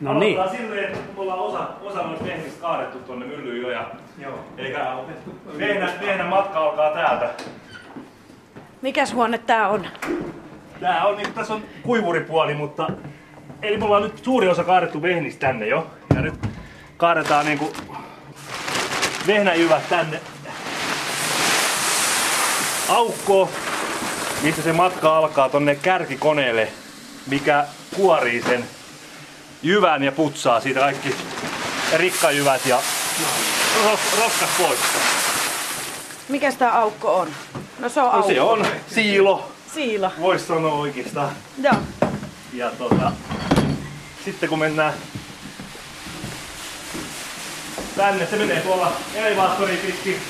No niin. Aloitetaan silleen, että me ollaan osa, osa noista vehnistä kaadettu tuonne myllyyn jo ja Joo. eikä vehnä, vehnä matka alkaa täältä. Mikäs huone tää on? Tää on niin, tässä on kuivuripuoli, mutta eli me ollaan nyt suuri osa kaadettu vehnistä tänne jo. Ja nyt kaadetaan niinku vehnäjyvät tänne aukkoon, mistä se matka alkaa tonne kärkikoneelle, mikä kuorii sen jyvän ja putsaa siitä kaikki rikkajyvät ja ros- roskat pois. Mikäs tää aukko on? No se on No aukko. se on siilo, Siila. voisi sanoa oikeastaan. Joo. Ja tota, sitten kun mennään tänne, se menee tuolla elevaattori pitkin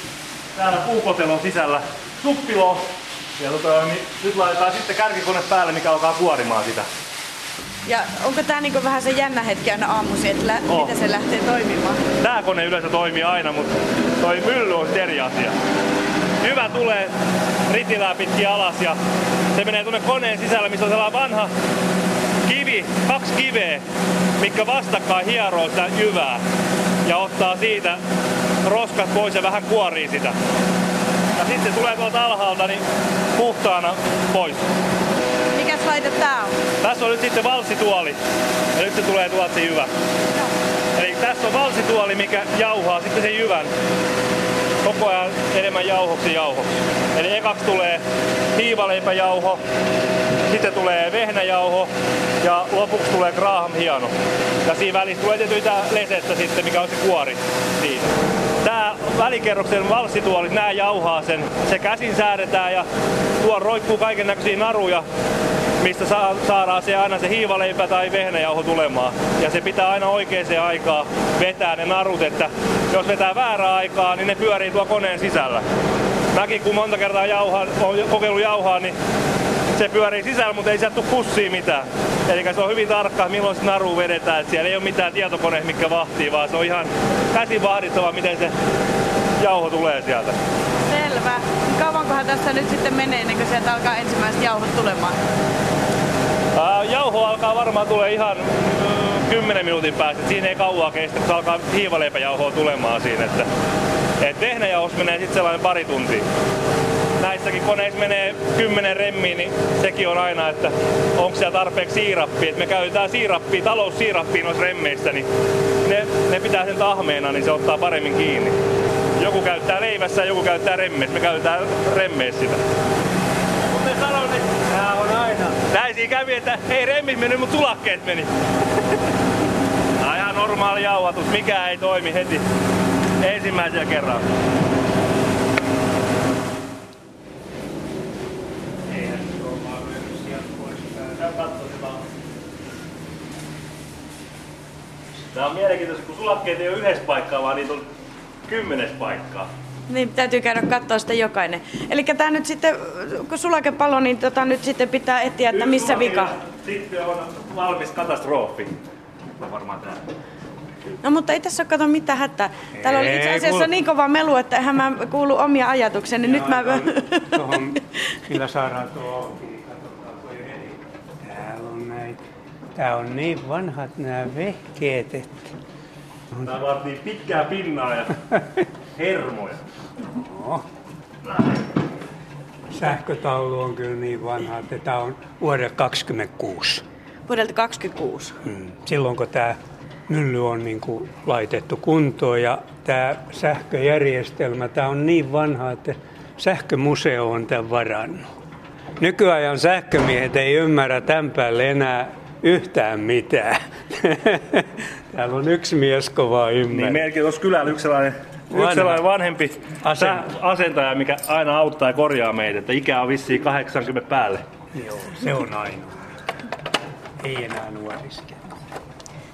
täällä puukotelon sisällä suppiloon. Ja tota, niin nyt laitetaan sitten kärkikone päälle, mikä alkaa kuorimaan sitä. Ja onko tää niinku vähän se jännä hetki aina aamuisin, että lä- On. miten se lähtee toimimaan? Tää kone yleensä toimii aina, mutta toi mylly on eri asia. Hyvä tulee ritilää pitkin alas ja se menee tuonne koneen sisällä, missä on sellainen vanha kivi, kaksi kiveä, mikä vastakkain hieroo sitä jyvää ja ottaa siitä roskat pois ja vähän kuorii sitä. Ja sitten se tulee tuolta alhaalta niin puhtaana pois. Laite tää on? Tässä on nyt sitten valssituoli ja nyt se tulee tuolta se jyvä. Eli tässä on valsituoli, mikä jauhaa sitten sen jyvän koko ajan enemmän jauhoksi jauhoksi. Eli ekaksi tulee hiivaleipäjauho, sitten tulee vehnäjauho ja lopuksi tulee Graham hieno. Ja siinä välissä tulee tietysti tää lesettä sitten, mikä on se kuori siinä. Tää välikerroksen valssituolit, nämä jauhaa sen. Se käsin säädetään ja tuo roikkuu kaiken näköisiä naruja, mistä saa, saadaan se aina se hiivaleipä tai vehnäjauho tulemaan. Ja se pitää aina oikeaan aikaan vetää ne narut, että jos vetää väärää aikaa, niin ne pyörii tuo koneen sisällä. Mäkin kun monta kertaa jauhaa, on kokeillut jauhaa, niin se pyörii sisällä, mutta ei sieltä tule pussiin mitään. Eli se on hyvin tarkka, milloin se naru vedetään. Et siellä ei ole mitään tietokone, mikä vahtii, vaan se on ihan käsin vahdittava, miten se jauho tulee sieltä. Selvä. Kauankohan tässä nyt sitten menee ennen kuin sieltä alkaa ensimmäiset jauhot tulemaan? Jauho alkaa varmaan tulee ihan mm, 10 minuutin päästä. Siinä ei kauaa kestä, kun alkaa hiivaleipäjauhoa tulemaan siinä. Että, et menee sitten sellainen pari tuntia. Näissäkin koneissa menee 10 remmiä, niin sekin on aina, että onko siellä tarpeeksi siirappia. Me käytetään siirappia, taloussiirappia noissa remmeissä, niin ne, ne pitää sen tahmeena, niin se ottaa paremmin kiinni. Joku käyttää leivässä ja joku käyttää remmeissä. Me käytetään remmeissä sitä. Kuten sanoin, niin on. Näin siinä kävi, että ei remmit mennyt, mutta sulakkeet meni. Tää on ihan normaali jauhatus, mikään ei toimi heti ensimmäisellä kerralla. Tää on mielenkiintoista, kun sulakkeet ei ole yhdessä paikkaa, vaan niitä on kymmenes paikkaa. Niin, täytyy käydä katsoa sitä jokainen. Eli tämä nyt sitten, kun sulakepallo, niin tota, nyt sitten pitää etsiä, että missä vika. Sitten on valmis katastrofi. Varmaan tää. No mutta ei tässä ole kato mitään hätää. Täällä oli itse asiassa kun- niin kova melu, että eihän mä kuulu omia ajatuksia, niin nyt mä... Tuohon, millä saadaan tuo. Täällä on näitä. Tää on niin vanhat nämä vehkeet, että... Tää vaatii pitkää pinnaa ja hermoja. No. Sähkötaulu on kyllä niin vanha, että tämä on vuodelta 26. Vuodelta 26. Mm. Silloin kun tämä mylly on niin kuin laitettu kuntoon ja tämä sähköjärjestelmä, tämä on niin vanha, että sähkömuseo on tämän varannut. Nykyajan sähkömiehet ei ymmärrä tämän päälle enää yhtään mitään. Täällä on yksi mies kovaa Niin ymmärrä. meilläkin tuossa kylällä yksi sellainen, Vanha. yksi sellainen vanhempi Asentaja. asentaja. mikä aina auttaa ja korjaa meitä. Että ikä on vissiin 80 päälle. Joo, se on ainoa. Ei enää nuoriskella.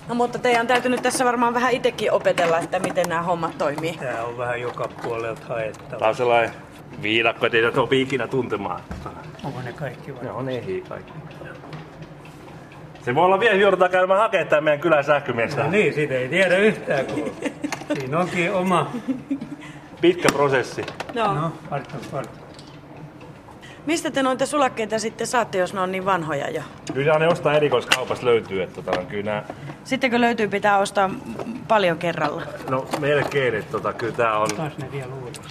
No mutta teidän on täytynyt tässä varmaan vähän itsekin opetella, että miten nämä hommat toimii. Tämä on vähän joka puolelta haettava. on sellainen viidakko, ettei tätä opi ikinä tuntemaan. Onko ne kaikki Ne vai? on ehii kaikki. Se voi olla vielä, joudutaan käymään hakemaan tämän meidän kylän sähkömiestä. No niin, siitä ei tiedä yhtään kun Siinä onkin oma. Pitkä prosessi. Joo. No, Arto, Arto. Mistä te noita sulakkeita sitten saatte, jos ne on niin vanhoja jo? Kyllä ne ostaa erikoiskaupassa löytyy, että tota, kyllä nämä, Sitten kun löytyy, pitää ostaa paljon kerralla. no melkein, että tota, kyllä tää on, Taas ne vielä uudestaan.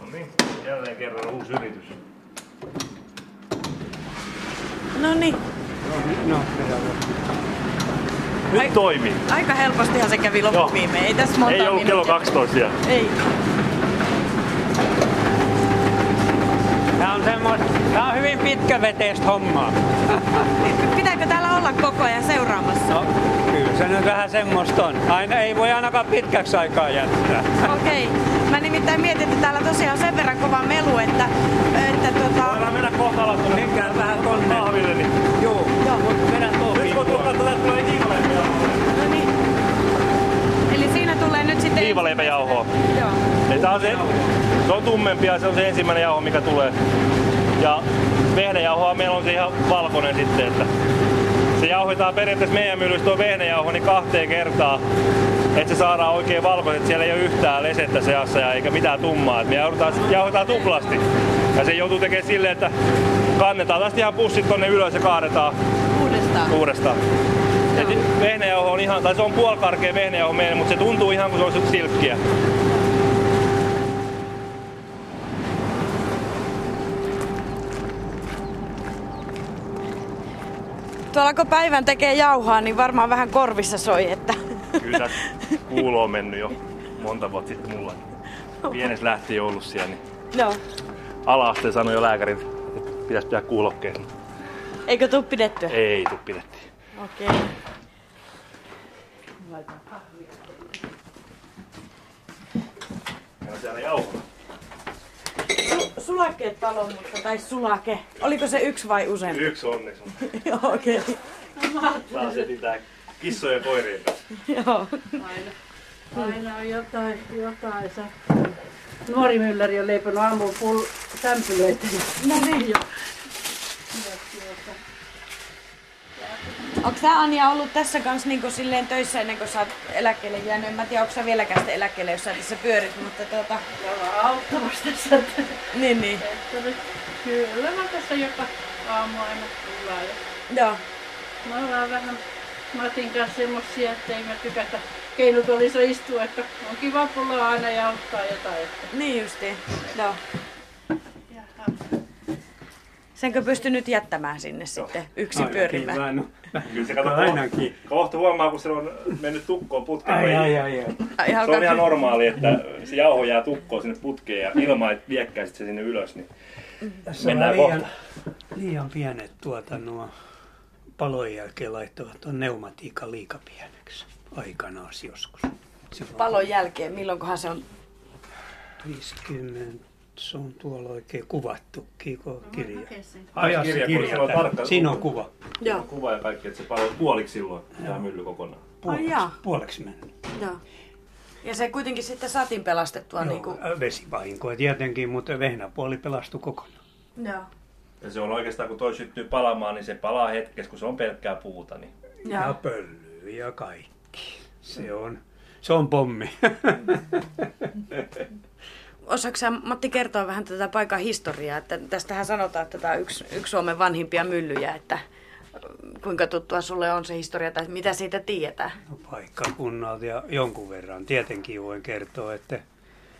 no niin, jälleen kerran uusi yritys. No niin, No, on. Nyt Ai- toimii. aika helpostihan se kävi Joo. loppuviimein. Ei tässä monta Ei ollut kello minuuttia. 12 vielä. Ei. Tämä on, semmoista, tämä on hyvin pitkäveteistä hommaa. Pitääkö täällä olla koko ajan seuraamassa? No, kyllä se nyt vähän semmoista on. Aina ei voi ainakaan pitkäksi aikaa jättää. Okei. Mä nimittäin mietin, että täällä tosiaan on sen verran kova melu, että, että tota... Voidaan mennä kohta alas tuonne Menkää vähän tonne. kahville, niin Joo, Joo. mutta nyt tuohon. kun tulla katsotaan, että tulee hiivaleipäjauhoa. No niin. Eli siinä tulee nyt sitten... Hiivaleipäjauhoa. Joo. Eli tää on se, se on tummempi ja se on se ensimmäinen jauho, mikä tulee. Ja vehnäjauhoa meillä on se ihan valkoinen sitten, että se jauhetaan periaatteessa meidän myllyssä tuo vehnäjauho niin kahteen kertaan, että se saadaan oikein valkoiset. Siellä ei ole yhtään lesettä seassa ja eikä mitään tummaa. Et me jauhetaan, jauhetaan tuplasti. Ja se joutuu tekemään silleen, että kannetaan tästä ihan pussit tonne ylös ja kaadetaan Uudestaan. uudestaan. Vehnäjauho on ihan, tai se on puolikarkea vehnäjauho meille, mutta se tuntuu ihan kuin se olisi silkkiä. Tuolla kun päivän tekee jauhaa, niin varmaan vähän korvissa soi, että... Kyllä tässä kuulo on mennyt jo monta vuotta sitten mulla. Pienes lähti joulussa siellä, niin Joo. ala-asteen sanoi jo lääkärit, että pitäisi pitää kuulokkeet. Eikö tuu pidettyä? Ei tuu pidettiin. Okei. Meillä on siellä jauhoa. Su- sulakkeet palo, mutta, tai sulake. Oliko se yksi vai useampi? Yksi onneksi on. Joo, okei. Taas etitään kissojen ja koirien kanssa. Joo. Aina, aina on jotain, jotain. Se nuori mylläri on leiponut aamuun pull sämpylöitä. No niin. Onko sä Anja ollut tässä kanssa niin silleen töissä ennen kuin sä oot eläkkeelle jäänyt? En mä tiedä, onko sä vieläkään sitten eläkkeelle, jos sä tässä pyörit, mutta tota... Ja auttamassa tässä. Niin, niin. kyllä mä tässä joka aamu aina tullaan. Joo. me ollaan vähän Matin kanssa semmosia, että ei me tykätä keinutuolissa istua, että on kiva pullaa aina ja auttaa jotain. Että, Niin justiin. Joo. jaha. Senkö pysty nyt jättämään sinne sitten yksin pyörimään? Vähän, no. Kyllä se kato Ainakin. Kohta huomaa, kun se on mennyt tukkoon putkeen. Ai, ai, ai, ai. Ai, Se on ihan normaali, että se jauho jää tukkoon sinne putkeen ja ilman, että viekkäisit se sinne ylös. Niin Tässä Mennään on liian, kohta. liian pienet tuota nuo palon jälkeen laittoivat tuon pneumatiikan liika pieneksi aikanaan joskus. Silloin Palon jälkeen, milloinkohan se on? 50, se on tuolla oikein kuvattukin kun kirja. hakea sen. Ajassa Kirja, kun kirja. sulla on tarkka- Siinä on kuva. Joo. kuva ja kaikki, että se paloi puoliksi silloin tämä mylly kokonaan. Puoleksi, jaa. puoleksi mennyt. Joo. Ja se kuitenkin sitten saatiin pelastettua Joo, niin kuin... Vesivahinkoja tietenkin, mutta vehnäpuoli pelastui kokonaan. Joo. Ja se on oikeastaan, kun toi syttyy palamaan, niin se palaa hetkessä, kun se on pelkkää puuta. Niin Ja pöllyä ja kaikki. Se on, se on pommi. Osaatko Matti kertoa vähän tätä paikan historiaa? Että tästähän sanotaan, että tämä on yksi, yksi Suomen vanhimpia myllyjä, että kuinka tuttua sulle on se historia tai mitä siitä tiedetään? No, paikkakunnalta ja jonkun verran tietenkin voin kertoa, että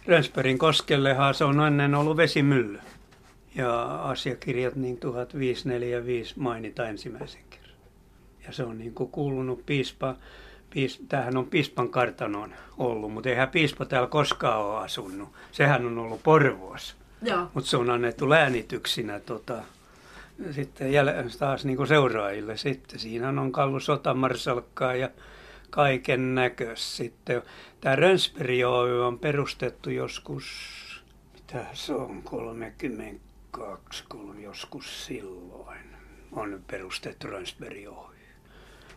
Rönsbergin koskellehan se on ennen ollut vesimylly ja asiakirjat niin 1545 mainita ensimmäisen kerran. Ja se on niin kuin kuulunut piispa, piis, tämähän on piispan kartanon ollut, mutta eihän piispa täällä koskaan ole asunut. Sehän on ollut Porvoossa, mutta se on annettu läänityksinä tota, sitten jäl- taas niin kuin seuraajille. Sitten siinä on kallu sotamarsalkkaa ja kaiken näköistä. Sitten tämä Rönsberg on perustettu joskus, mitä se on, 30 2002 joskus silloin on perustettu Rönsberg Oy.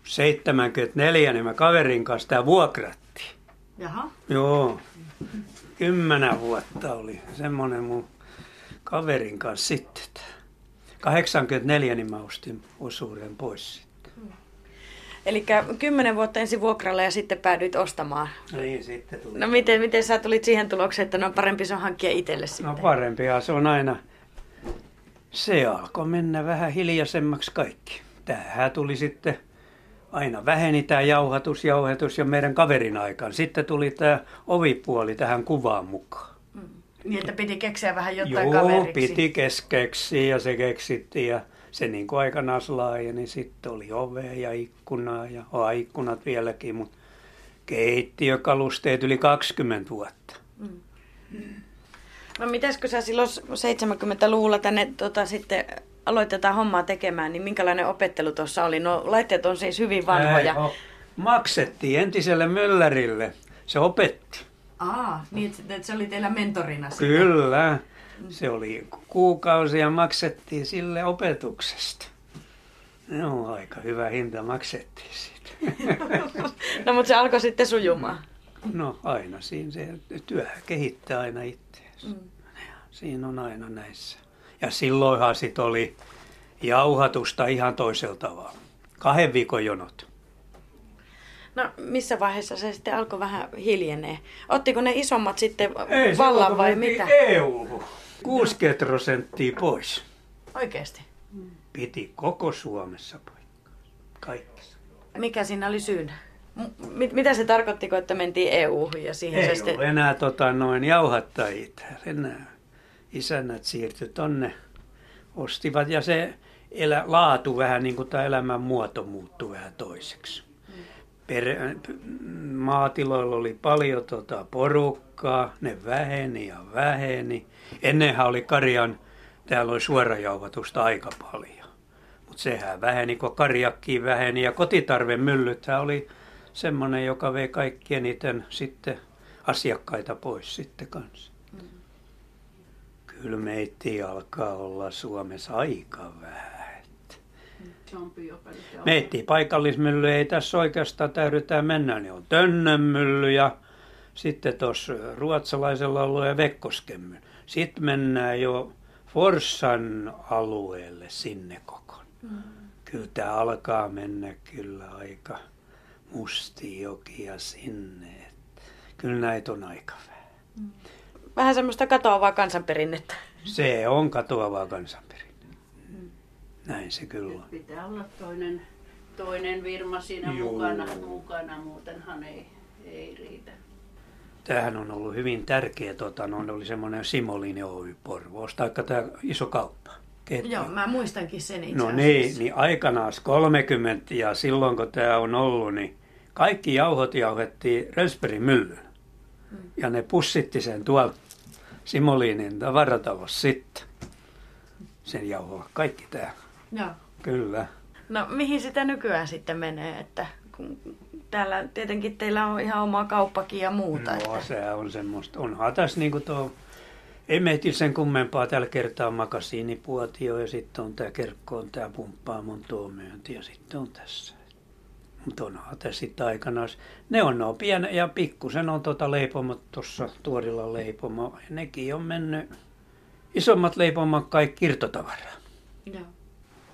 74 niin mä kaverin kanssa tämä vuokratti. Jaha. Joo. Kymmenen vuotta oli semmoinen mun kaverin kanssa sitten. 84 niin mä ostin osuuden pois sitten. Hmm. Eli kymmenen vuotta ensin vuokralla ja sitten päädyit ostamaan. No niin, sitten tuli. No miten, miten sä tulit siihen tulokseen, että no parempi se on hankkia itselle no sitten? No parempi, se on aina se alkoi mennä vähän hiljaisemmaksi kaikki. Tähän tuli sitten, aina väheni tämä jauhatus, jauhatus jo meidän kaverin aikaan. Sitten tuli tämä ovipuoli tähän kuvaan mukaan. Niin, että piti keksiä vähän jotain Joo, kaveriksi. piti keskeksiä ja se keksittiin ja se niin kuin aikanaan laajeni. Niin sitten oli ove ja ikkunaa ja on ikkunat vieläkin, mutta keittiökalusteet yli 20 vuotta. No mitäskö sä silloin 70-luvulla tänne tota, sitten aloitetaan hommaa tekemään, niin minkälainen opettelu tuossa oli? No laitteet on siis hyvin vanhoja. Ei. Maksettiin entiselle möllärille. Se opetti. Aa, niin että, se oli teillä mentorina sitten. Kyllä. Se oli kuukausia maksettiin sille opetuksesta. No aika hyvä hinta maksettiin siitä. No mutta se alkoi sitten sujumaan. No aina siinä se työ kehittää aina itseänsä. Mm. Siinä on aina näissä. Ja silloinhan sit oli jauhatusta ihan toisella tavalla. Kahden viikon jonot. No missä vaiheessa se sitten alkoi vähän hiljenee? Ottiko ne isommat sitten Ei, vallan vai mitä? EU-hun. 60 prosenttia pois. Oikeasti. Piti koko Suomessa paikkaa. Kaikki. Mikä siinä oli syynä? Mit- mitä se tarkoitti, kun että mentiin EU-hun ja siihen se Ei sitten... ollut enää tota, noin jauhattajia täällä enää. Isännät siirtyi tonne, ostivat ja se elä, laatu vähän niin kuin tämä elämän muoto muuttui vähän toiseksi. Per, maatiloilla oli paljon tota, porukkaa, ne väheni ja väheni. Ennenhän oli karjan, täällä oli suorajauhatusta aika paljon. Mutta sehän väheni, kun karjakkiin väheni ja kotitarvemyllythän oli semmoinen, joka vei kaikkien eniten sitten asiakkaita pois sitten kanssa. Kyllä meitä alkaa olla Suomessa aika vähän. Meitä paikallismylly ei tässä oikeastaan täydytään mennä, niin on Tönnönmylly ja sitten tuossa ruotsalaisella alueella Vekkosken. Sitten mennään jo Forssan alueelle sinne kokon. Kyllä tämä alkaa mennä kyllä aika mustijokia sinne. Kyllä näitä on aika vähän. Vähän semmoista katoavaa kansanperinnettä. Se on katoavaa kansanperinne. Näin se kyllä on. Pitää olla toinen, toinen virma siinä Juu. mukana, mukana, muutenhan ei, ei riitä. Tämähän on ollut hyvin tärkeä, tota, no, oli semmoinen Simolini Oy Porvoossa, taikka tämä iso kauppa. ketju. Joo, mä muistankin sen itse No asiassa. niin, niin aikanaan 30 ja silloin kun tämä on ollut, niin kaikki jauhot jauhettiin Rönsbergin myllyyn. Ja ne pussitti sen tuolla Simolinin tavaratalossa sitten. Sen jauhoa. Kaikki tämä. Joo. Kyllä. No mihin sitä nykyään sitten menee, että kun täällä tietenkin teillä on ihan oma kauppakin ja muuta. No että... se on semmoista. Onhan tässä niinku tuo, ei meitä sen kummempaa tällä kertaa makasiinipuotio ja sitten on tämä kerkkoon tämä pumppaamon tuomyönti ja sitten on tässä. Mutta onhan tässä sitten aikanaan, ne on no pieni ja pikkusen on tota leipomot tuossa tuorilla leipomo. Ja nekin on mennyt, isommat leipomot kaikki irtotavaraa. Joo.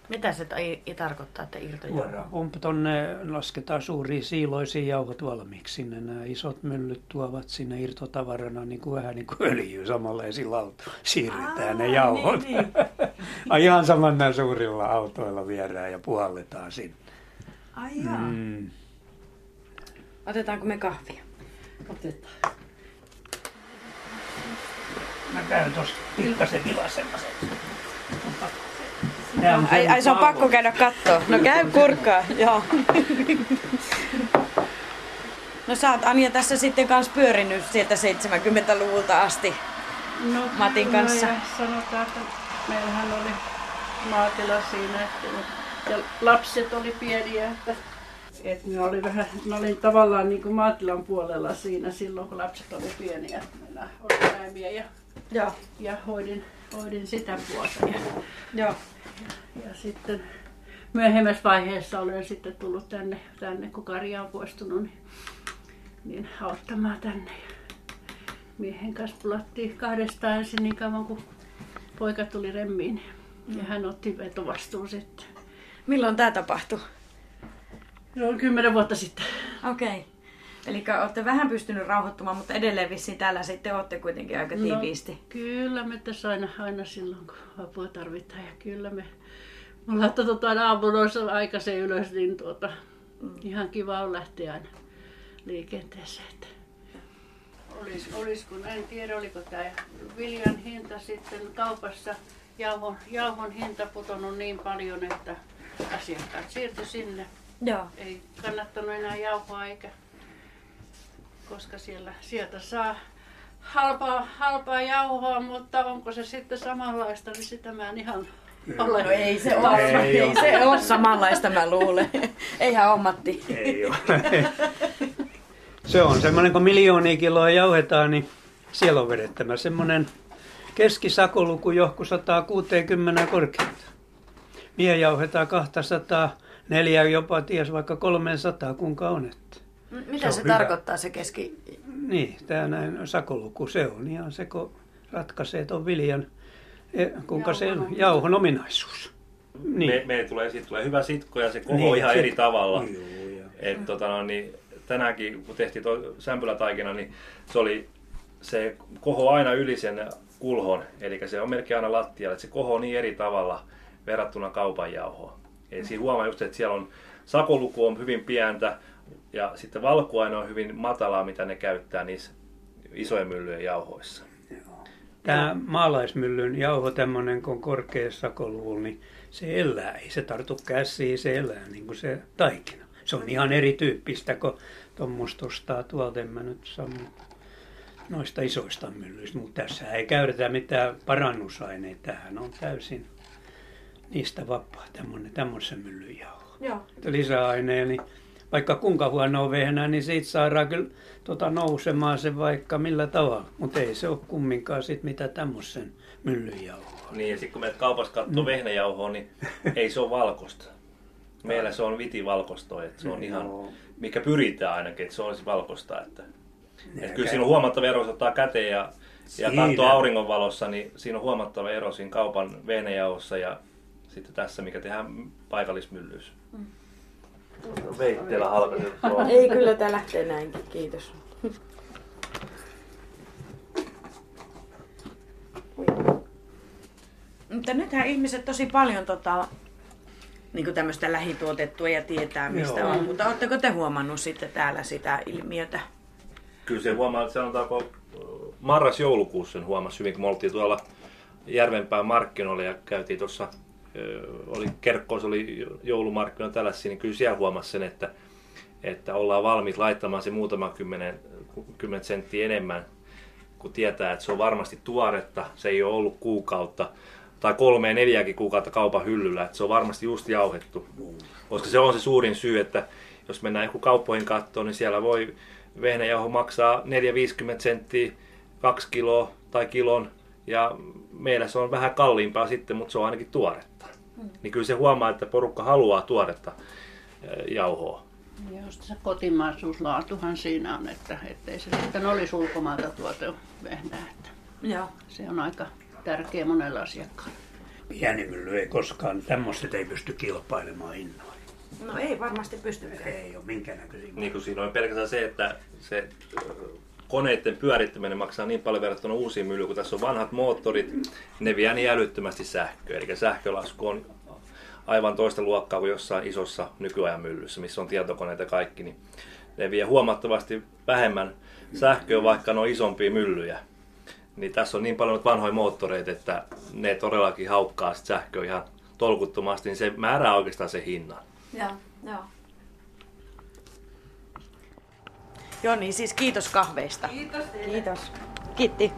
Mitä se ta- tarkoittaa, että irtoja? Suoraan pump tonne lasketaan suuria siiloisia jauhot valmiiksi sinne. Nämä isot myllyt tuovat sinne irtotavarana niin kuin vähän niin kuin öljyä samanlaisilla autoilla. Siirretään ne Aa, jauhot. Niin, niin. Ai ihan saman suurilla autoilla viedään ja puhalletaan sinne. Ai jaa. Mm. Mm. Otetaanko me kahvia? Otetaan. Mä käyn tuossa pikkasen vilasemassa. Ai, ai se on pakko käydä kattoo. No käy kurkkaa, joo. No sä oot Anja tässä sitten kanssa pyörinyt sieltä 70-luvulta asti. No, Matin kanssa. Ja sanotaan, että meillähän oli maatila siinä, että, ja lapset oli pieniä, että, että me oli vähän, mä olin tavallaan niin kuin maatilan puolella siinä silloin, kun lapset oli pieniä. Meillä oli eläimiä ja, Joo. ja hoidin, hoidin sitä puolta. Ja, Joo. ja sitten myöhemmässä vaiheessa olen sitten tullut tänne, tänne kun Karja on poistunut, niin, niin auttamaan tänne. Ja miehen kanssa pulattiin kahdestaan ensin niin kauan kuin poika tuli remmiin. Ja hän otti vetovastuun sitten. Milloin tämä tapahtui? Se on kymmenen vuotta sitten. Okei. Okay. Eli olette vähän pystynyt rauhoittumaan, mutta edelleen vissiin täällä sitten olette kuitenkin aika tiiviisti. No, kyllä me tässä aina, aina silloin, kun apua tarvitaan. Ja kyllä me, me laittaa tuota aina aamunoissa aikaisen ylös, niin tuota, mm. ihan kiva on lähteä aina liikenteeseen. Että olis, olis, kun en tiedä, oliko tämä viljan hinta sitten kaupassa, jauhon, jauhon hinta putonut niin paljon, että asiakkaat siirtyi sinne. Joo. Ei kannattanut enää jauhoa eikä, koska siellä, sieltä saa halpaa, halpaa jauhoa, mutta onko se sitten samanlaista, niin sitä mä en ihan ole. No ei se ole, ei, ei se ole samanlaista, mä luulen. Eihän ole Matti. Ei ole. Se on semmoinen, kun miljoonia kiloa jauhetaan, niin siellä on vedettämä semmoinen keskisakoluku johku 160 korkeinta. Mie jauhetaan 200, neljä jopa ties vaikka 300, kuinka on. Että Mitä se, se tarkoittaa se keski? Niin, tämä näin sakoluku, se on ihan se, kun ratkaisee tuon viljan, e, kuinka se on jauhon ominaisuus. Niin. Me, me tulee, siitä tulee hyvä sitko ja se koho niin, ihan sit... eri tavalla. Joo, Et, tota, no, niin, tänäänkin, kun tehtiin tuo sämpylätaikina, niin se oli se koho aina yli sen kulhon, eli se on melkein aina lattialla, että se koho niin eri tavalla verrattuna kaupan jauhoon. Eli siinä huomaa just, että siellä on sakoluku on hyvin pientä ja sitten valkuaine on hyvin matalaa, mitä ne käyttää niissä isojen myllyjen jauhoissa. Tämä maalaismyllyn jauho, tämmöinen kun korkea sakoluvulla, niin se elää. Ei se tartu käsiin, se elää niin kuin se taikina se on ihan erityyppistä kuin tuommoista ostaa tuolta, en mä nyt saa noista isoista myllyistä, mutta tässä ei käytetä mitään parannusaineita. Tähän on täysin niistä vapaa tämmöinen, tämmöisen myllyn jauho. Joo. Lisäaineen, niin vaikka kuinka huono vehnä, niin siitä saadaan kyllä tota nousemaan se vaikka millä tavalla. Mutta ei se ole kumminkaan sit mitä tämmöisen myllyn jauhoa. Niin ja sitten kun menet kaupassa katsoo mm. vehnäjauhoa, niin ei se ole valkoista. Meillä se on vitivalkosto, että se on ihan, mikä pyritään ainakin, että se olisi valkoista. Että, että kyllä siinä on huomattava ero, jos ottaa käteen ja, ja katsoo auringonvalossa, niin siinä on huomattava ero siinä kaupan vehnäjauhossa ja sitten tässä, mikä tehdään paikallismyllyys. Mm. Veitteellä halkaset Ei, kyllä tämä lähtee näinkin, kiitos. Mutta nythän ihmiset tosi paljon tota, niin tämmöistä lähituotettua ja tietää mistä Joo. on. Mutta oletteko te huomannut sitten täällä sitä ilmiötä? Kyllä se huomaa, että sanotaanko marras-joulukuussa sen huomasi hyvin, kun me oltiin tuolla Järvenpään markkinoilla ja käytiin tuossa, oli Kerkkos, oli joulumarkkinoilla tällaisia, niin kyllä siellä huomasi sen, että, että ollaan valmiit laittamaan se muutama kymmenen, kymmenen senttiä enemmän, kun tietää, että se on varmasti tuoretta, se ei ole ollut kuukautta tai kolme neljäkin kuukautta kaupan hyllyllä, että se on varmasti just jauhettu. Koska se on se suurin syy, että jos mennään joku kauppoihin kattoon, niin siellä voi vehnäjauho maksaa 4-50 senttiä, 2 kiloa tai kilon, ja meillä se on vähän kalliimpaa sitten, mutta se on ainakin tuoretta. Mm. Niin kyllä se huomaa, että porukka haluaa tuoretta jauhoa. Ja just se kotimaisuuslaatuhan siinä on, että ettei se sitten olisi ulkomailta tuote vehnää. Että Joo. Se on aika tärkeä monella asiakkaalla. Pieni mylly ei koskaan, tämmöiset ei pysty kilpailemaan hinnoilla. No ei varmasti pysty. Ei ole minkään näköisiä. Niin kuin siinä on pelkästään se, että se koneiden pyörittäminen maksaa niin paljon verrattuna uusiin myllyyn, kun tässä on vanhat moottorit, ne vie niin älyttömästi sähköä. Eli sähkölasku on aivan toista luokkaa kuin jossain isossa nykyajan myllyssä, missä on tietokoneita kaikki, niin ne vie huomattavasti vähemmän sähköä, vaikka ne on isompia myllyjä niin tässä on niin paljon vanhoja moottoreita, että ne todellakin haukkaa sähköä ihan tolkuttomasti, niin se määrää oikeastaan se hinnan. Joo, joo. Joo niin, siis kiitos kahveista. Kiitos teille. Kiitos. Kiitti.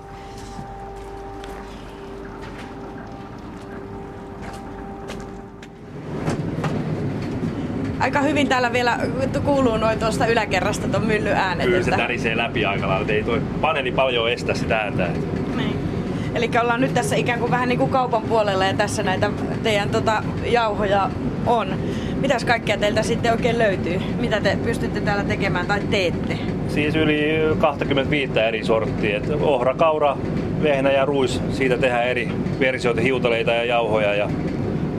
aika hyvin täällä vielä kuuluu noin tuosta yläkerrasta tuon myllyn äänet. Kyllä se tärisee läpi aika lailla, ei toi paneeli paljon estä sitä ääntä. Niin. Eli ollaan nyt tässä ikään kuin vähän niin kuin kaupan puolella ja tässä näitä teidän tota, jauhoja on. Mitäs kaikkea teiltä sitten oikein löytyy? Mitä te pystytte täällä tekemään tai teette? Siis yli 25 eri sorttia. Et ohra, kaura, vehnä ja ruis. Siitä tehdään eri versioita, hiutaleita ja jauhoja. Ja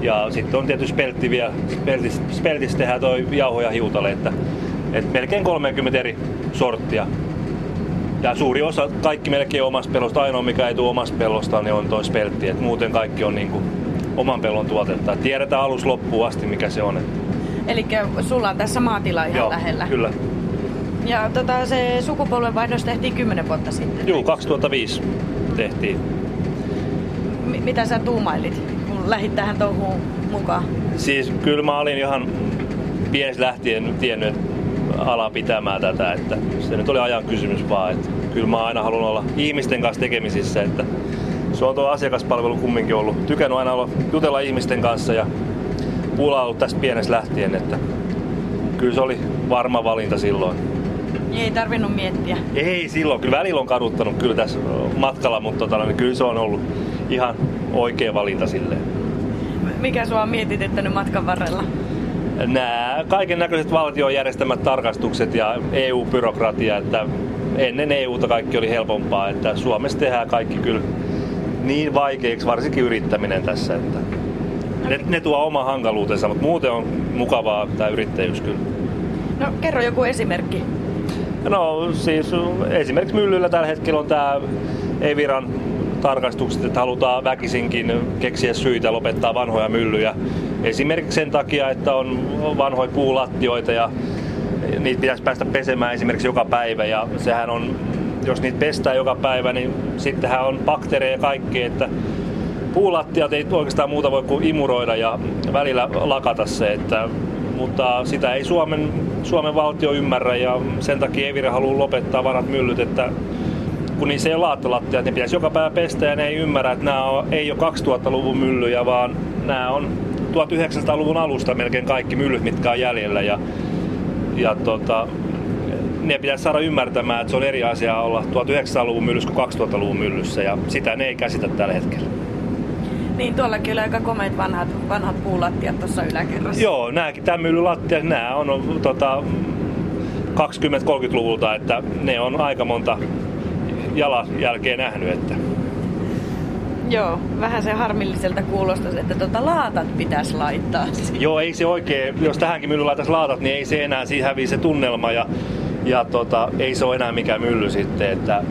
Ja sitten on tietysti speltti vielä, speltis, speltis tehdään toi jauho ja hiutale, että, että melkein 30 eri sorttia. Ja suuri osa, kaikki melkein omasta pellosta, ainoa mikä ei tule omasta pellosta, niin on toi speltti. Et muuten kaikki on niinku oman pellon tuotetta. Et tiedetään alus loppuun asti, mikä se on. Eli sulla on tässä maatila ihan Joo, lähellä. kyllä. Ja tota, se sukupolvenvaihdos tehtiin 10 vuotta sitten. Joo, 2005 tehtiin. M- mitä sä tuumailit, kun lähit tähän touhuun mukaan? Siis kyllä mä olin ihan pienestä lähtien tiennyt, että ala pitämään tätä, että se nyt oli ajan kysymys vaan, että kyllä mä oon aina halunnut olla ihmisten kanssa tekemisissä, että se on tuo asiakaspalvelu kumminkin ollut. Tykännyt aina olla, jutella ihmisten kanssa ja puula on ollut tästä pienestä lähtien, että kyllä se oli varma valinta silloin. Ei tarvinnut miettiä. Ei silloin, kyllä välillä on kaduttanut kyllä tässä matkalla, mutta tota, niin kyllä se on ollut ihan oikea valinta silleen. Mikä sua on mietityttänyt matkan varrella? Nämä kaiken näköiset valtion järjestämät tarkastukset ja EU-byrokratia, että ennen EUta kaikki oli helpompaa, että Suomessa tehdään kaikki kyllä niin vaikeiksi, varsinkin yrittäminen tässä, että ne, ne tuo oma hankaluutensa, mutta muuten on mukavaa tämä yrittäjyys kyllä. No kerro joku esimerkki. No siis esimerkiksi myllyllä tällä hetkellä on tämä Eviran tarkastukset, että halutaan väkisinkin keksiä syitä lopettaa vanhoja myllyjä. Esimerkiksi sen takia, että on vanhoja puulattioita ja niitä pitäisi päästä pesemään esimerkiksi joka päivä ja sehän on, jos niitä pestää joka päivä, niin sittenhän on bakteereja ja kaikkea, että puulattiat ei oikeastaan muuta voi kuin imuroida ja välillä lakata se, että mutta sitä ei Suomen, Suomen valtio ymmärrä ja sen takia Evira haluaa lopettaa vanhat myllyt, että kun niissä ei ole laattolattia, että ne pitäisi joka päivä pestä ja ne ei ymmärrä, että nämä on, ei ole 2000-luvun myllyjä, vaan nämä on 1900-luvun alusta melkein kaikki myllyt, mitkä on jäljellä. Ja, ja tota, ne pitäisi saada ymmärtämään, että se on eri asia olla 1900-luvun myllyssä kuin 2000-luvun myllyssä ja sitä ne ei käsitä tällä hetkellä. Niin tuollakin oli aika komeet vanhat, vanhat puulattiat tuossa yläkerrassa. Joo, nääkin tämän myllyn lattiat, nämä on tota, 20-30-luvulta, että ne on aika monta jalanjälkeä nähnyt. Että. Joo, vähän se harmilliselta kuulostaisi, että tota laatat pitäisi laittaa. Joo, ei se oikein, jos tähänkin mylly laitaisi laatat, niin ei se enää, siinä hävii se tunnelma ja, ja tota, ei se ole enää mikään mylly sitten. Että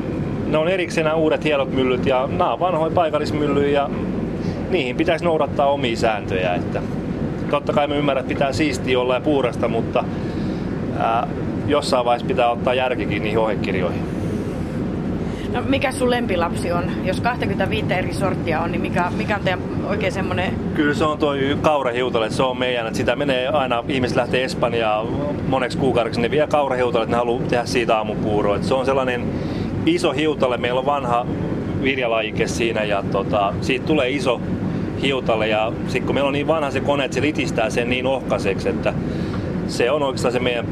ne on erikseen nämä uudet hienot myllyt ja nämä on vanhoja paikallismyllyjä ja niihin pitäisi noudattaa omia sääntöjä. Että totta kai me ymmärrän, että pitää siistiä olla ja puurasta, mutta ää, jossain vaiheessa pitää ottaa järkikin niihin ohjekirjoihin. No mikä sun lempilapsi on? Jos 25 eri sorttia on, niin mikä, mikä on teidän oikein semmonen... Kyllä se on toi kaurahiutale, se on meidän, että sitä menee aina, ihmiset lähtee Espanjaan moneksi kuukaudeksi, ne vie kaurahiutale, että ne haluaa tehdä siitä aamupuuroa. Se on sellainen iso hiutale, meillä on vanha viljalajike siinä ja tota, siitä tulee iso hiutalle ja sitten kun meillä on niin vanha se kone, että se litistää sen niin ohkaiseksi, että se on oikeastaan se meidän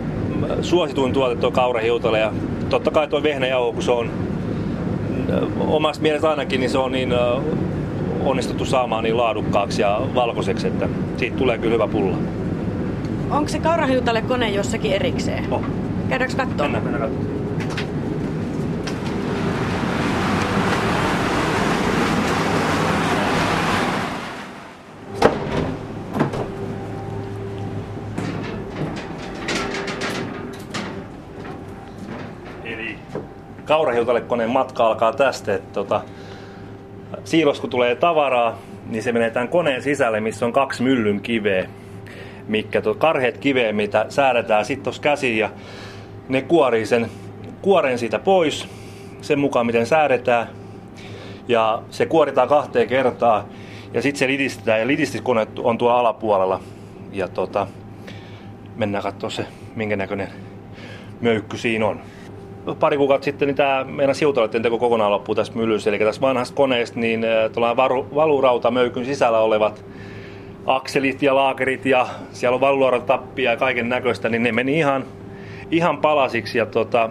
suosituin tuote tuo kaurahiutale ja totta kai tuo vehnäjauho, kun se on omasta mielestä ainakin, niin se on niin onnistuttu saamaan niin laadukkaaksi ja valkoiseksi, että siitä tulee kyllä hyvä pulla. Onko se kaurahiutalle kone jossakin erikseen? Oh. Käydäänkö katsomaan? Mennään, mennään katsomaan. Kaurahiutalle koneen matka alkaa tästä, että tota, siilos kun tulee tavaraa, niin se menee tämän koneen sisälle, missä on kaksi myllyn kiveä, mikä tuo karheet kiveä, mitä säädetään sitten tuossa käsiin ja ne kuorii sen kuoren siitä pois sen mukaan, miten säädetään. Ja se kuoritaan kahteen kertaan ja sitten se litistetään ja litistiskone on tuolla alapuolella. Ja tota, mennään katsoa se, minkä näköinen möykky siinä on pari kuukautta sitten niin tämä meidän siutaleiden teko kokonaan loppuu tässä myllyssä. Eli tässä vanhasta koneesta niin valurauta möykyn sisällä olevat akselit ja laakerit ja siellä on valurautatappia ja kaiken näköistä, niin ne meni ihan, ihan palasiksi. Ja tota,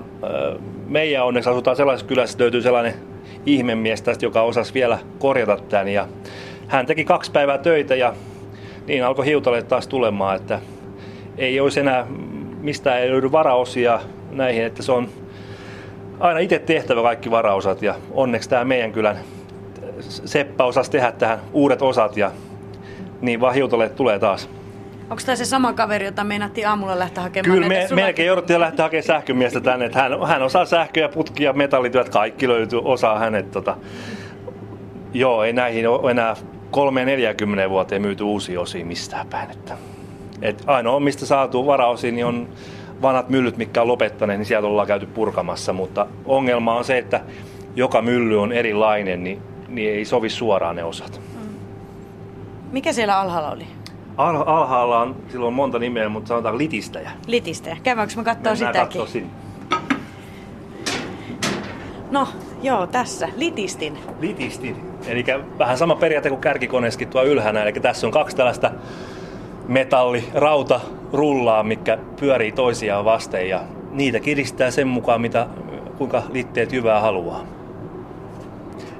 meidän onneksi asutaan sellaisessa kylässä, löytyy sellainen ihmemies tästä, joka osasi vielä korjata tämän. Ja hän teki kaksi päivää töitä ja niin alkoi hiutale taas tulemaan, että ei olisi enää mistään ei löydy varaosia näihin, että se on aina itse tehtävä kaikki varaosat ja onneksi tämä meidän kylän Seppä osasi tehdä tähän uudet osat ja niin vahiutaleet tulee taas. Onko tämä se sama kaveri, jota meinattiin aamulla lähteä hakemaan Kyllä me, melkein jouduttiin lähteä hakemaan sähkömiestä tänne. Että hän, hän osaa sähköjä, putkia, metallityöt, kaikki löytyy, osaa hänet. Tota. Joo, ei näihin ole enää 3-40 vuoteen myyty uusia osia mistään päin. Että. Et ainoa, mistä saatu varaosia, niin on vanhat myllyt, mitkä on lopettaneet, niin sieltä ollaan käyty purkamassa. Mutta ongelma on se, että joka mylly on erilainen, niin, niin ei sovi suoraan ne osat. Mikä siellä alhaalla oli? Al- alhaalla on silloin monta nimeä, mutta sanotaan litistäjä. Litistä. Käydäänkö me Mennään sitäkin? sinne. No, joo, tässä. Litistin. Litistin. Eli vähän sama periaate kuin kärkikoneeskin tuo ylhänä. Eli tässä on kaksi tällaista metalli, rauta, rullaa, mikä pyörii toisiaan vasten ja niitä kiristää sen mukaan, mitä, kuinka litteet hyvää haluaa.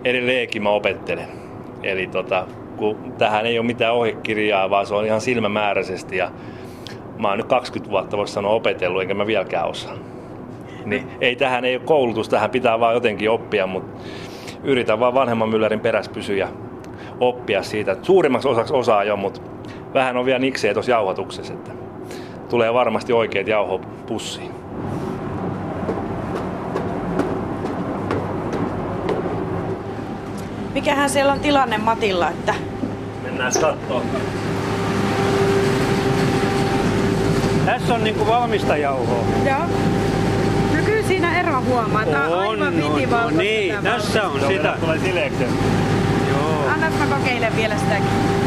Edelleenkin mä opettelen. Eli tota, kun tähän ei ole mitään ohjekirjaa, vaan se on ihan silmämääräisesti ja mä oon nyt 20 vuotta voisi sanoa opetellut, enkä mä vieläkään osaa. Niin ei tähän ei ole koulutus, tähän pitää vaan jotenkin oppia, mutta yritän vaan vanhemman myllärin perässä pysyä ja oppia siitä. Suurimmaksi osaksi osaa jo, mutta vähän on vielä niksejä tuossa jauhatuksessa, että tulee varmasti oikeat jauhopussiin. Mikähän siellä on tilanne Matilla, että Mennään katsoa. Tässä on niinku valmista jauhoa. Joo. No kyllä siinä ero huomaa. Tää on, aivan no, vitivalkoista niin, tässä on sitä. Tulee sileeksi. Joo. Annas mä kokeilen vielä sitäkin.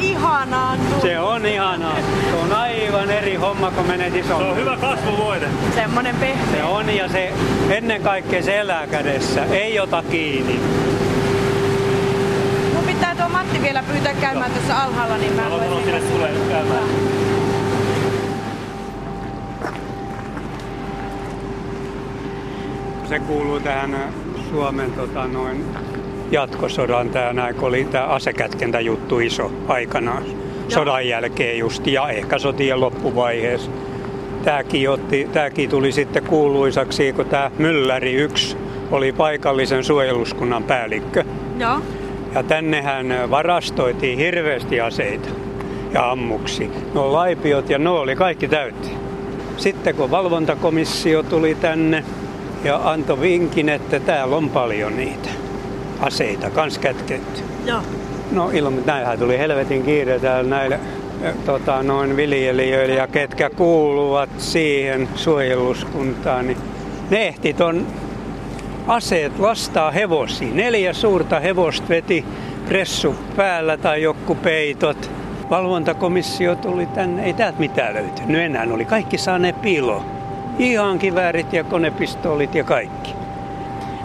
Ihanaa. Se on ihanaa. Se on aivan eri homma, kun menet Se isoon. on hyvä kasvuvoide. Semmonen pehmeä. Se on ja se ennen kaikkea se elää kädessä, ei ota kiinni. Mun pitää tuo Matti vielä pyytää käymään tuossa alhaalla, niin mä sille, että tulee käymään. Se kuuluu tähän Suomen tota, noin jatkosodan, tämä näin, kun oli tämä asekätkentäjuttu iso aikanaan. Sodan jälkeen just ja ehkä sotien loppuvaiheessa. Tämäkin, otti, tämäkin tuli sitten kuuluisaksi, kun tämä Mylläri 1 oli paikallisen suojeluskunnan päällikkö. Joo. Ja tännehän varastoitiin hirveästi aseita ja ammuksi. No laipiot ja no oli kaikki täytti. Sitten kun valvontakomissio tuli tänne ja antoi vinkin, että täällä on paljon niitä aseita kans kätketty. Joo. No ilman, näinhän tuli helvetin kiire täällä näille eh, tota, noin viljelijöille ja ketkä kuuluvat siihen suojeluskuntaan, niin ne ehti ton aseet lastaa hevosiin. Neljä suurta hevosta veti pressu päällä tai joku peitot. Valvontakomissio tuli tänne, ei täältä mitään löytynyt enää. Oli kaikki saaneet piiloon. Ihan kiväärit ja konepistoolit ja kaikki.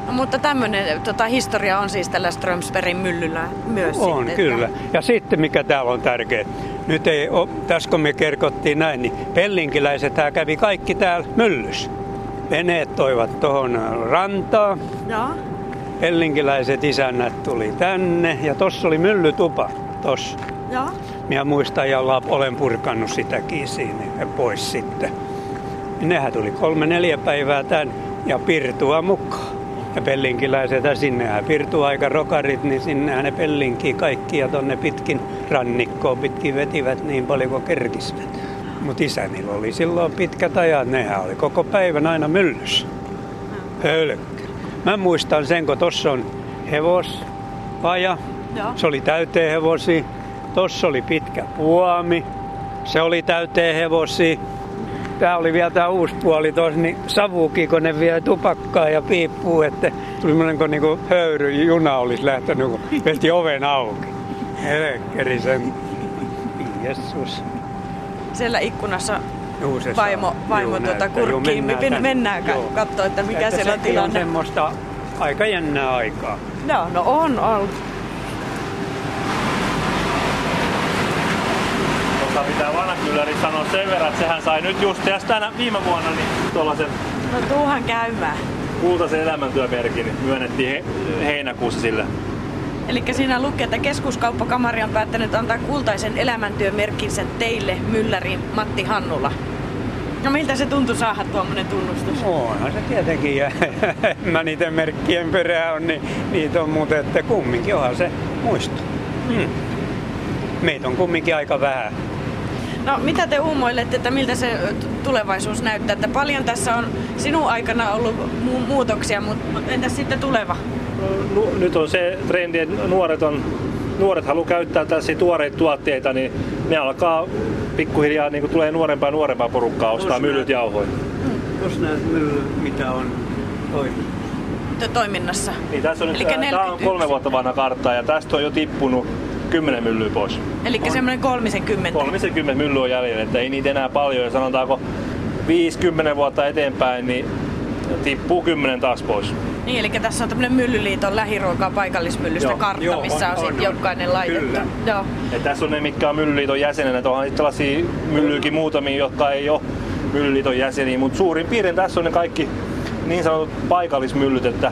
No, mutta tämmöinen tota, historia on siis tällä Strömsbergin myllyllä myös On, sitten. kyllä. Ja sitten mikä täällä on tärkeä. Nyt ei ole, tässä kun me kerkottiin näin, niin pellinkiläiset kävi kaikki täällä myllys. Veneet toivat tuohon rantaan. Joo. Pellinkiläiset isännät tuli tänne ja tossa oli myllytupa. Tossa. Joo. Minä muistan ja olen purkanut sitäkin siinä ja pois sitten. Nehän tuli kolme neljä päivää tän ja pirtua mukaan. Ja pellinkiläiset, ja sinnehän pirtua aika rokarit, niin sinnehän ne pellinkiä kaikki ja tonne pitkin rannikkoon pitkin vetivät niin paljon kuin kerkisivät. Mutta isänillä oli silloin pitkät ajat, nehän oli koko päivän aina myllyssä. Hölkkö. Mä muistan sen, kun tossa on hevospaja, Joo. se oli täyteen hevosia. Tossa oli pitkä puomi. Se oli täyteen hevosia. Tää oli vielä tää uusi puoli tuossa, niin savuki, kun ne vie tupakkaa ja piippuu, että monen kuin niinku höyry, juna olisi lähtenyt, kun veti oven auki. Helkkeri sen. Jessus. Siellä ikkunassa Juu, se vaimo, saa. vaimo Juu, tuota. Juu, kurkkiin. Tänne. mennään Joo. katsoa, että mikä Että siellä on sekin on tilanne. semmoista aika jännää aikaa. Joo, no on ollut. Vanhakylläri sanoa sen verran, että sehän sai nyt just tässä tänä viime vuonna niin tuollaisen No tuuhan käymään. kultaisen elämäntyömerkin myönnettiin he, heinäkuussa sille. Eli siinä lukee, että keskuskauppakamari on päättänyt antaa kultaisen elämäntyömerkinsä teille, mylläri Matti Hannula. No miltä se tuntui saada tuommoinen tunnustus? Onhan se tietenkin, ja mä niiden merkkien perään on, niin niitä on, mutta että kumminkin onhan se muisto. Hmm. meitä on kumminkin aika vähän. No mitä te uumoilette, että miltä se tulevaisuus näyttää? Että paljon tässä on sinun aikana ollut mu- muutoksia, mutta entäs sitten tuleva? No, nyt on se trendi, että nuoret, on, nuoret haluaa käyttää tällaisia tuoreita tuotteita, niin ne alkaa pikkuhiljaa niin tulee nuorempaa ja nuorempaa porukkaa ostaa myllyt jauhoja. Tuossa näet mylly, mitä on toiminut. toiminnassa. Niin, tässä on nyt, tämä on 41. kolme vuotta vanha kartta ja tästä on jo tippunut 10 myllyä pois. Eli semmoinen 30. 30 myllyä on jäljellä, että ei niitä enää paljon. Ja sanotaanko 50 vuotta eteenpäin, niin tippuu 10 taas pois. Niin, eli tässä on tämmöinen Myllyliiton lähiruokaa paikallismyllystä Joo. kartta, Joo, missä on, on, sitten jokainen laitettu. Kyllä. Joo. Ja tässä on ne, mitkä on Myllyliiton jäsenenä. että Onhan sitten tällaisia myllyykin muutamia, jotka ei ole Myllyliiton jäseniä, mutta suurin piirtein tässä on ne kaikki niin sanotut paikallismyllyt, että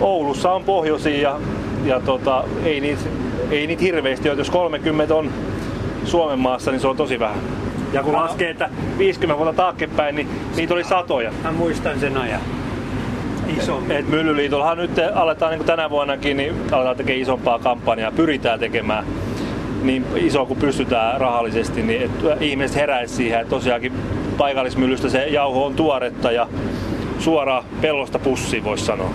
Oulussa on pohjoisia ja, ja tota, ei, niitä, ei niitä hirveästi ole. Jos 30 on Suomen maassa, niin se on tosi vähän. Ja kun laskee, että 50 vuotta taaksepäin, niin niitä oli satoja. Mä muistan sen ajan. Iso. Et Myllyliitollahan nyt aletaan niin tänä vuonnakin, niin aletaan tekemään isompaa kampanjaa, pyritään tekemään niin iso kuin pystytään rahallisesti, niin että ihmiset heräisi siihen, että tosiaankin paikallismyllystä se jauho on tuoretta ja suoraan pellosta pussiin voisi sanoa.